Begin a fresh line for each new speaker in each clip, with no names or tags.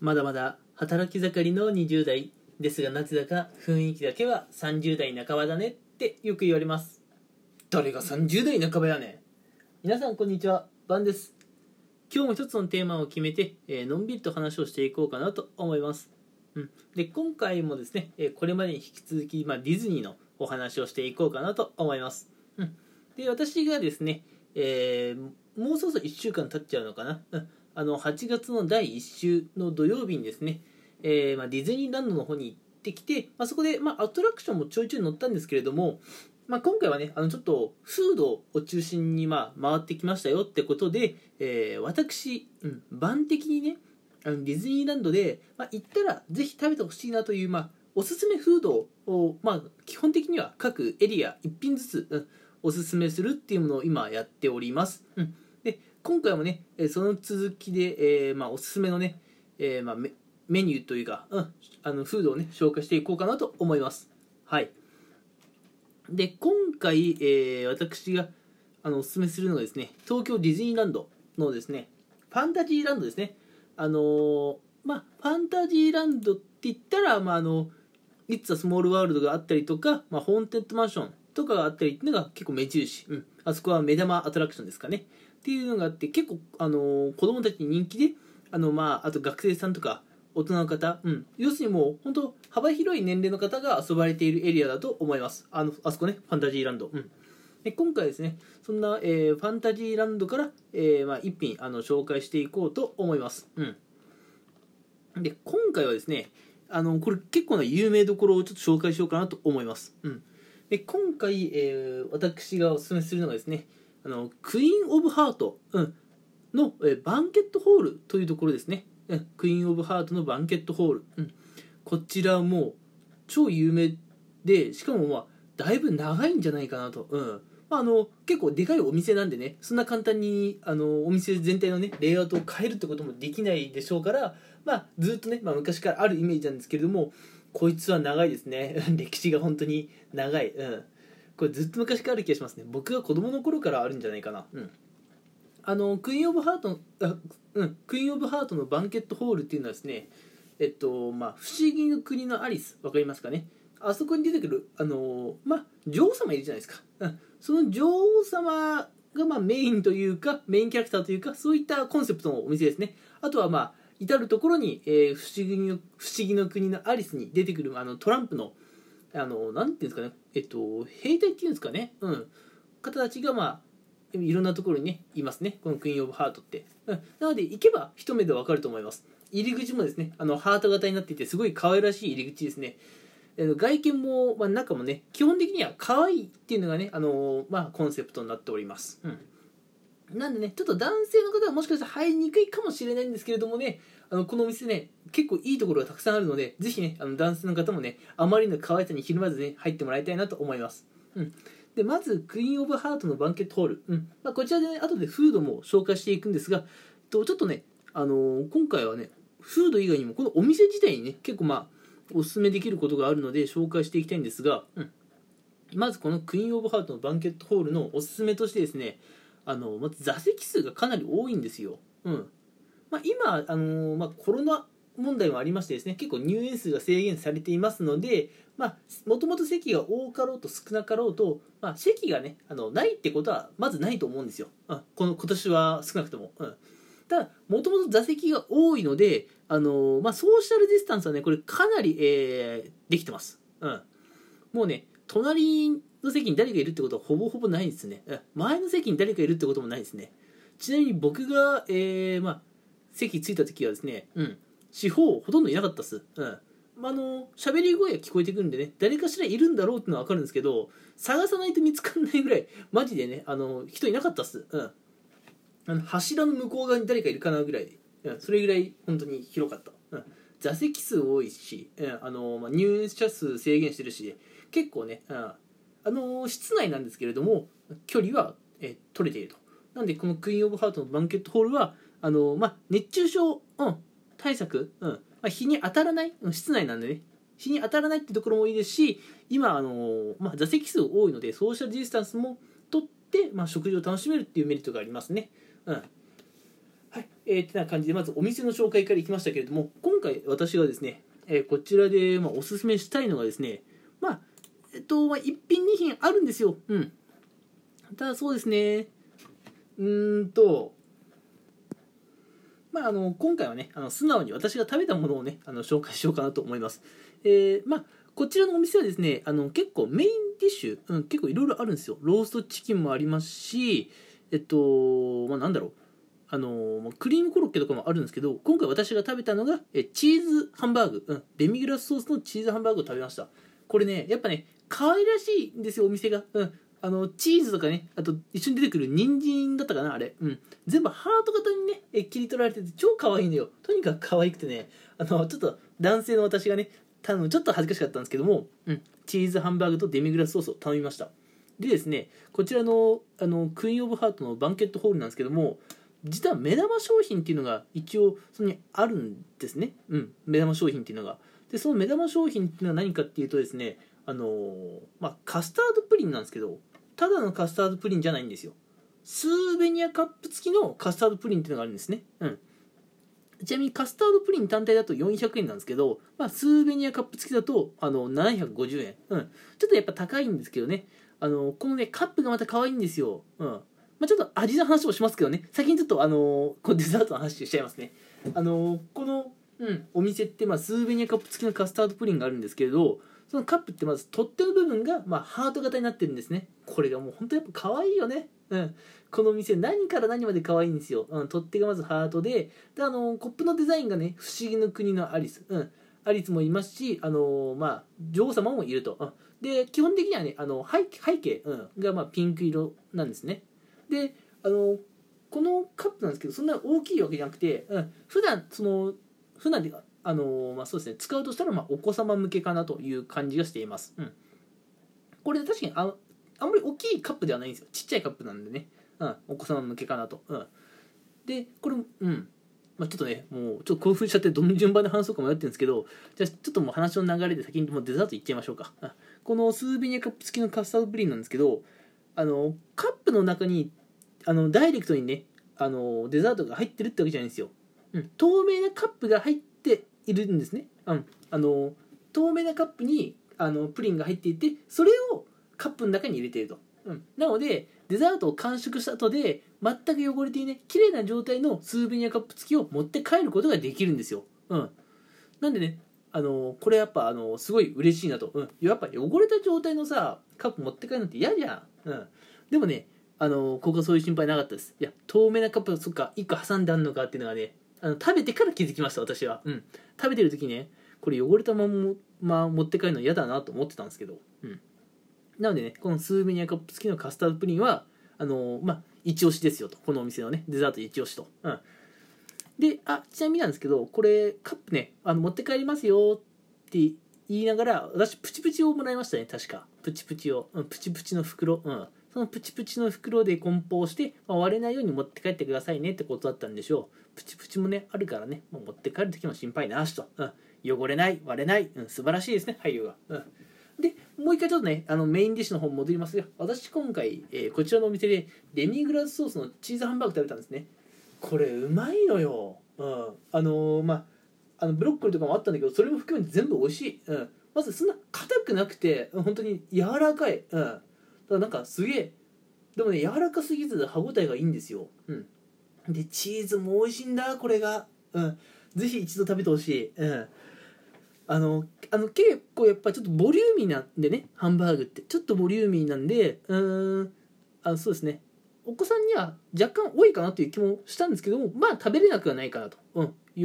まだまだ働き盛りの20代ですがなぜだか雰囲気だけは30代半ばだねってよく言われます。誰が30代半ばやねん。皆さんこんにちはバンです。今日も一つのテーマを決めて、えーのんびりと話をしていこうかなと思います、うん、で今回もですね、えーこれまでに引き続き、まあ、ディズニーのお話をしていこうかなと思います、うん、で私がですね、えーもうそろそろ1週間経っちゃうのかな、うんあの8月の第1週の土曜日にですね、えーまあ、ディズニーランドの方に行ってきて、まあ、そこで、まあ、アトラクションもちょいちょい乗ったんですけれども、まあ、今回はねあのちょっとフードを中心に、まあ、回ってきましたよってことで、えー私、うん、番的にねあのディズニーランドで、まあ、行ったらぜひ食べてほしいなという、まあ、おすすめフードを、まあ、基本的には各エリア1品ずつ、うんおすすめするっていうものを今やっております、うん、で今回もねえその続きで、えーまあ、おすすめのね、えーまあ、メニューというか、うん、あのフードをね紹介していこうかなと思います。はい。で今回、えー私があのおすすめするのはですね東京ディズニーランドのですねファンタジーランドですね。あのまあファンタジーランドって言ったらまああの「It's a Small World」があったりとか「まあ、ホーンテッドマンション」とかがあったりっていうのが結構目印、うん、あそこは目玉アトラクションですかね。っていうのがあって結構、あの子供たちに人気であの、まあ、あと学生さんとか大人の方、うん、要するにもう本当幅広い年齢の方が遊ばれているエリアだと思います。あのあそこねファンタジーランド、うん、で今回ですねそんな、えーファンタジーランドから、えーまあ、一品あの紹介していこうと思います、うん、で今回はですねあのこれ結構な有名どころをちょっと紹介しようかなと思います、うん、で今回、えー私がおすすめするのがですねあのクイーン・オブ・ハート、うん、の、えバンケットホールというところですね、うん、クイーン・オブ・ハートのバンケットホール、うん、こちらも超有名でしかもまあだいぶ長いんじゃないかなと、うん。まあ、あの結構でかいお店なんでね。そんな簡単にあのお店全体のねレイアウトを変えるってこともできないでしょうから、まあ、ずっとね、まあ、昔からあるイメージなんですけれどもこいつは長いですね。歴史が本当に長い、うん、これずっと昔からある気がしますね。僕が子供の頃からあるんじゃないかな、うん、あのクイーン・オブ・ハートのあ、うん、クイーン・オブ・ハートのバンケットホールっていうのはですねえっとまあ不思議の国のアリス。わかりますかね？あそこに出てくるあのまあ女王様いるじゃないですか、うん、その女王様がまあメインというかメインキャラクターというかそういったコンセプトのお店ですね。あとはまあ至る所に、えー不思議の不思議の国のアリスに出てくるあのトランプのあのなんていうんですかね。えっと兵隊っていうんですかね。うん。方たちがまあいろんなところにねいますね。このクイーン・オブ・ハートって、うん、なので行けば一目でわかると思います。入り口もですねあのハート型になっていてすごい可愛らしい入り口ですね。外見も、まあ、中もね基本的には可愛いっていうのがねあの、まあ、コンセプトになっております、うん、なんでねちょっと男性の方はもしかしたら入りにくいかもしれないんですけれどもねあのこのお店ね結構いいところがたくさんあるのでぜひねあの男性の方もねあまりの可愛さにひるまずね入ってもらいたいなと思います、うん、でまずクイーン・オブ・ハートのバンケットホール、うん。まあ、こちらでね後でフードも紹介していくんですがとちょっとね、あのー今回はねフード以外にもこのお店自体にね結構まあおすすめできることがあるので紹介していきたいんですが、うん、まずこのクイーン・オブ・ハートのバンケットホールのおすすめとしてですねあのまず座席数がかなり多いんですよ、うん。まあ、今、あのまあ、コロナ問題もありましてですね結構入園数が制限されていますのでもともと席が多かろうと少なかろうと、まあ、席がねあのないってことはまずないと思うんですよ、うん、この今年は少なくとも、うん、ただもともと座席が多いのであのまあ、ソーシャルディスタンスはねこれかなり、えーできてます、うん、もうね隣の席に誰かいるってことはほぼほぼないですね。うん。前の席に誰かいるってこともないですね。ちなみに僕が、えーまあ、席着いた時はですね、うん、四方ほとんどいなかったっす、うん。まあ、あの喋り声が聞こえてくるんでね誰かしらいるんだろうっていうのは分かるんですけど探さないと見つかんないぐらいマジでねあの人いなかったっす、うん、あの柱の向こう側に誰かいるかなぐらい、うん、それぐらい本当に広かった、うん、座席数多いし、うん。あのまあ、入園者数制限してるし結構ね、うん、あの室内なんですけれども距離は、えー取れていると。なんでこのクイーン・オブ・ハートのバンケットホールはあの、まあ、熱中症、うん、対策、うんまあ、日に当たらない、うん室内なんでね。日に当たらないってところもいいですし今あの、まあ、座席数多いのでソーシャルディスタンスも取って、まあ、食事を楽しめるっていうメリットがありますね、うん。はい。えー、ってな感じでまずお店の紹介からいきましたけれども今回私がですね、えー、こちらで、まあ、おすすめしたいのがですねまあえっと、まあ、1品2品あるんですよ。うん。ただそうですね。うーんとまあ、あの今回はねあの素直に私が食べたものをねあの紹介しようかなと思います、えー、まあこちらのお店はですねあの結構メインディッシュ、うん、結構いろいろあるんですよ。ローストチキンもありますしえっとまあなんだろう。あのクリームコロッケとかもあるんですけど今回私が食べたのがえチーズハンバーグ、うん、デミグラスソースのチーズハンバーグを食べました。これねやっぱね可愛らしいんですよお店が、うん、あのチーズとかねあと一緒に出てくる人参だったかなあれ、うん、全部ハート型にねえ切り取られてて超可愛いんだよ。とにかく可愛くてねあのちょっと男性の私がね頼むちょっと恥ずかしかったんですけども、うん、チーズハンバーグとデミグラスソースを頼みました。でですねこちらのあのクイーン・オブ・ハートのバンケットホールなんですけども実は目玉商品っていうのが一応そこにあるんですね、うん、目玉商品っていうのが。でその目玉商品っていうのは何かっていうとですねあのまあ、カスタードプリンなんですけどただのカスタードプリンじゃないんですよ。スーベニアカップ付きのカスタードプリンっていうのがあるんですね。うん。ちなみにカスタードプリン単体だと400円なんですけど、まあ、スーベニアカップ付きだとあの750円、うん、ちょっとやっぱ高いんですけどね。あのこのねカップがまた可愛いんですよ、うん。まあ、ちょっと味の話もしますけどね。先にちょっとあのこデザートの話しちゃいますね。あのこの、うん、お店って、まあ、スーベニアカップ付きのカスタードプリンがあるんですけれどそのカップってまず取っ手の部分が、まあ、ハート型になってるんですね。これがもう本当やっぱ可愛いよね。うん。この店何から何まで可愛いんですよ、うん、取っ手がまずハートでであのコップのデザインがね不思議の国のアリス、うん、アリスもいますしあのまあ女王様もいると、うん、で基本的にはねあの背景、うん、がまあピンク色なんですね。であのこのカップなんですけどそんな大きいわけじゃなくて、うん、普段その普段であのまあそうですね。使うとしたらまあお子様向けかなという感じがしています、うん、これ確かにああんまり大きいカップではないんですよ。ちっちゃいカップなんでね、うん、お子様向けかなと、うん、でこれうん。まあ、ちょっとねもうちょっと興奮しちゃってどの順番で話そうか迷ってるんですけどじゃあちょっともう話の流れで先にもうデザートいっちゃいましょうか、このスーベニアカップ付きのカスタードプリンなんですけどあのカップの中にあのダイレクトにねあのデザートが入ってるってわけじゃないんですよ、うん、透明なカップが入っているんですね、うん、あの透明なカップにあのプリンが入っていてそれをカップの中に入れていると、うん、なのでデザートを完食した後で全く汚れていない綺麗な状態のスーベニアカップ付きを持って帰ることができるんですよ、うん、なんでねあのこれやっぱあのすごい嬉しいなと、うん、やっぱ汚れた状態のさカップ持って帰るのって嫌じゃん、うん、でもねあのここはそういう心配なかったです。いや透明なカップそっか1個挟んであんのかっていうのがねあの食べてから気づきました私は、うん、食べてる時ねこれ汚れたまま、ま持って帰るの嫌だなと思ってたんですけど、うん、なのでねこのスーベニアカップ付きのカスタードプリンはあのまあ一押しですよと。このお店のねデザート一押しと、うん、であちなみになんですけどこれカップねあの持って帰りますよって言いながら私プチプチをもらいましたね確か。プチプチを、うん、プチプチの袋。うん。そのプチプチの袋で梱包して、まあ、割れないように持って帰ってくださいねってことだったんでしょう。プチプチもねあるからね。もう持って帰る時も心配なしと、うん、汚れない割れない、うん、素晴らしいですね配慮が、うん、でもう一回ちょっとねあのメインディッシュの方戻りますよ。私今回、えー、こちらのお店でデミグラスソースのチーズハンバーグ食べたんですね。これうまいのよ、うん、あのー、まああのブロッコリーとかもあったんだけどそれも含めて全部美味しい、うん、まずそんな硬くなくて本当に柔らかい、うん、からなんかすげえでもね柔らかすぎず歯ごたえがいいんですよ、うん、でチーズも美味しいんだこれが、うん、ぜひ一度食べてほしい、うん。あのあの結構やっぱちょっとボリューミーなんでねハンバーグって。ちょっとボリューミーなんでうーん。あそうですね。お子さんには若干多いかなという気もしたんですけどもまあ食べれなくはないかなと、うん、いう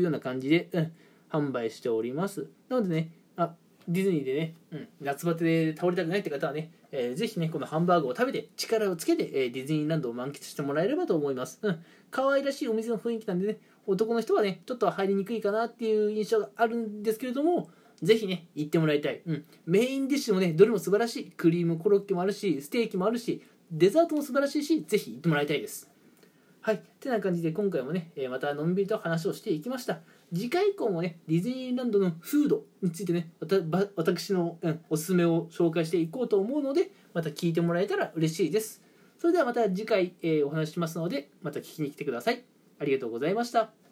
ような感じで、うん、販売しております。なのでねあディズニーでね、うん、夏バテで倒れたくないって方はね、えー、ぜひねこのハンバーグを食べて力をつけて、えー、ディズニーランドを満喫してもらえればと思います、うん、可愛らしいお店の雰囲気なんでね男の人はねちょっと入りにくいかなっていう印象があるんですけれどもぜひね行ってもらいたい、うん、メインディッシュもねどれも素晴らしい。クリームコロッケもあるしステーキもあるしデザートも素晴らしいしぜひ行ってもらいたいですはい。ってな感じで今回もねまたのんびりと話をしていきました。次回以降もねディズニーランドのフードについてね私の、うん、おすすめを紹介していこうと思うのでまた聞いてもらえたら嬉しいです。それではまた次回、えー、お話ししますのでまた聞きに来てください。ありがとうございました。